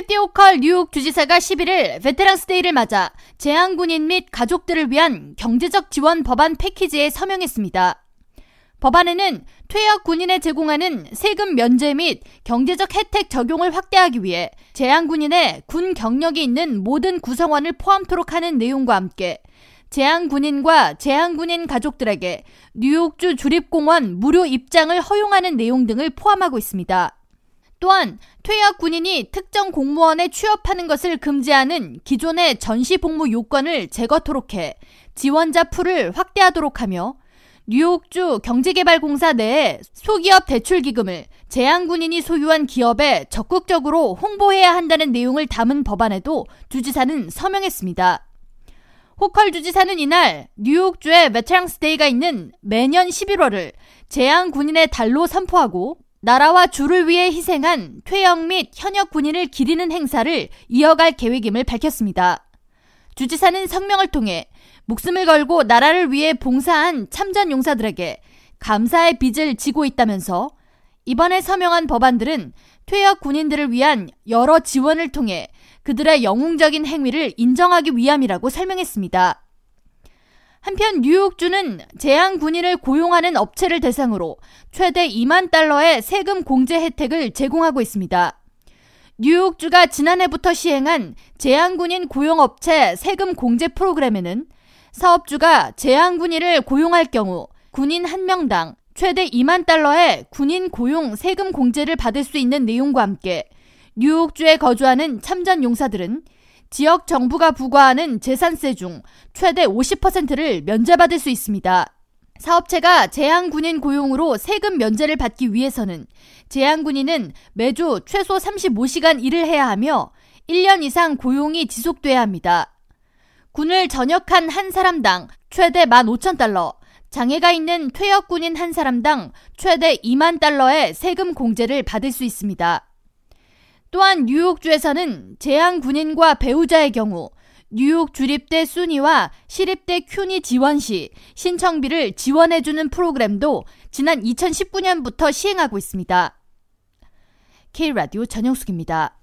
캐시 호컬 뉴욕 주지사가 11일 Veterans Day를 맞아 재향군인 및 가족들을 위한 경제적 지원 법안 패키지에 서명했습니다. 법안에는 퇴역 군인에 제공하는 세금 면제 및 경제적 혜택 적용을 확대하기 위해 재향군인의 군 경력이 있는 모든 구성원을 포함토록 하는 내용과 함께 재향군인과 재향군인 가족들에게 뉴욕주 주립공원 무료 입장을 허용하는 내용 등을 포함하고 있습니다. 또한 퇴역 군인이 특정 공무원에 취업하는 것을 금지하는 기존의 전시 복무 요건을 제거토록 해 지원자 풀을 확대하도록 하며 뉴욕주 경제개발공사 내에 소기업 대출기금을 재향군인이 소유한 기업에 적극적으로 홍보해야 한다는 내용을 담은 법안에도 주지사는 서명했습니다. 호컬 주지사는 이날 뉴욕주의 메트랑스데이가 있는 매년 11월을 재향군인의 달로 선포하고 나라와 주를 위해 희생한 퇴역 및 현역 군인을 기리는 행사를 이어갈 계획임을 밝혔습니다. 주지사는 성명을 통해 목숨을 걸고 나라를 위해 봉사한 참전 용사들에게 감사의 빚을 지고 있다면서 이번에 서명한 법안들은 퇴역 군인들을 위한 여러 지원을 통해 그들의 영웅적인 행위를 인정하기 위함이라고 설명했습니다. 한편 뉴욕주는 재향 군인을 고용하는 업체를 대상으로 최대 2만 달러의 세금 공제 혜택을 제공하고 있습니다. 뉴욕주가 지난해부터 시행한 재향군인 고용업체 세금 공제 프로그램에는 사업주가 재향군인을 고용할 경우 군인 한 명당 최대 2만 달러의 군인 고용 세금 공제를 받을 수 있는 내용과 함께 뉴욕주에 거주하는 참전 용사들은 지역 정부가 부과하는 재산세 중 최대 50%를 면제받을 수 있습니다. 사업체가 재향군인 고용으로 세금 면제를 받기 위해서는 재향군인은 매주 최소 35시간 일을 해야 하며 1년 이상 고용이 지속돼야 합니다. 군을 전역한 한 사람당 최대 15,000달러, 장애가 있는 퇴역군인 한 사람당 최대 2만 달러의 세금 공제를 받을 수 있습니다. 또한 뉴욕주에서는 재향 군인과 배우자의 경우 뉴욕 주립대 순이와 시립대 큐니 지원 시 신청비를 지원해주는 프로그램도 지난 2019년부터 시행하고 있습니다. K라디오 전영숙입니다.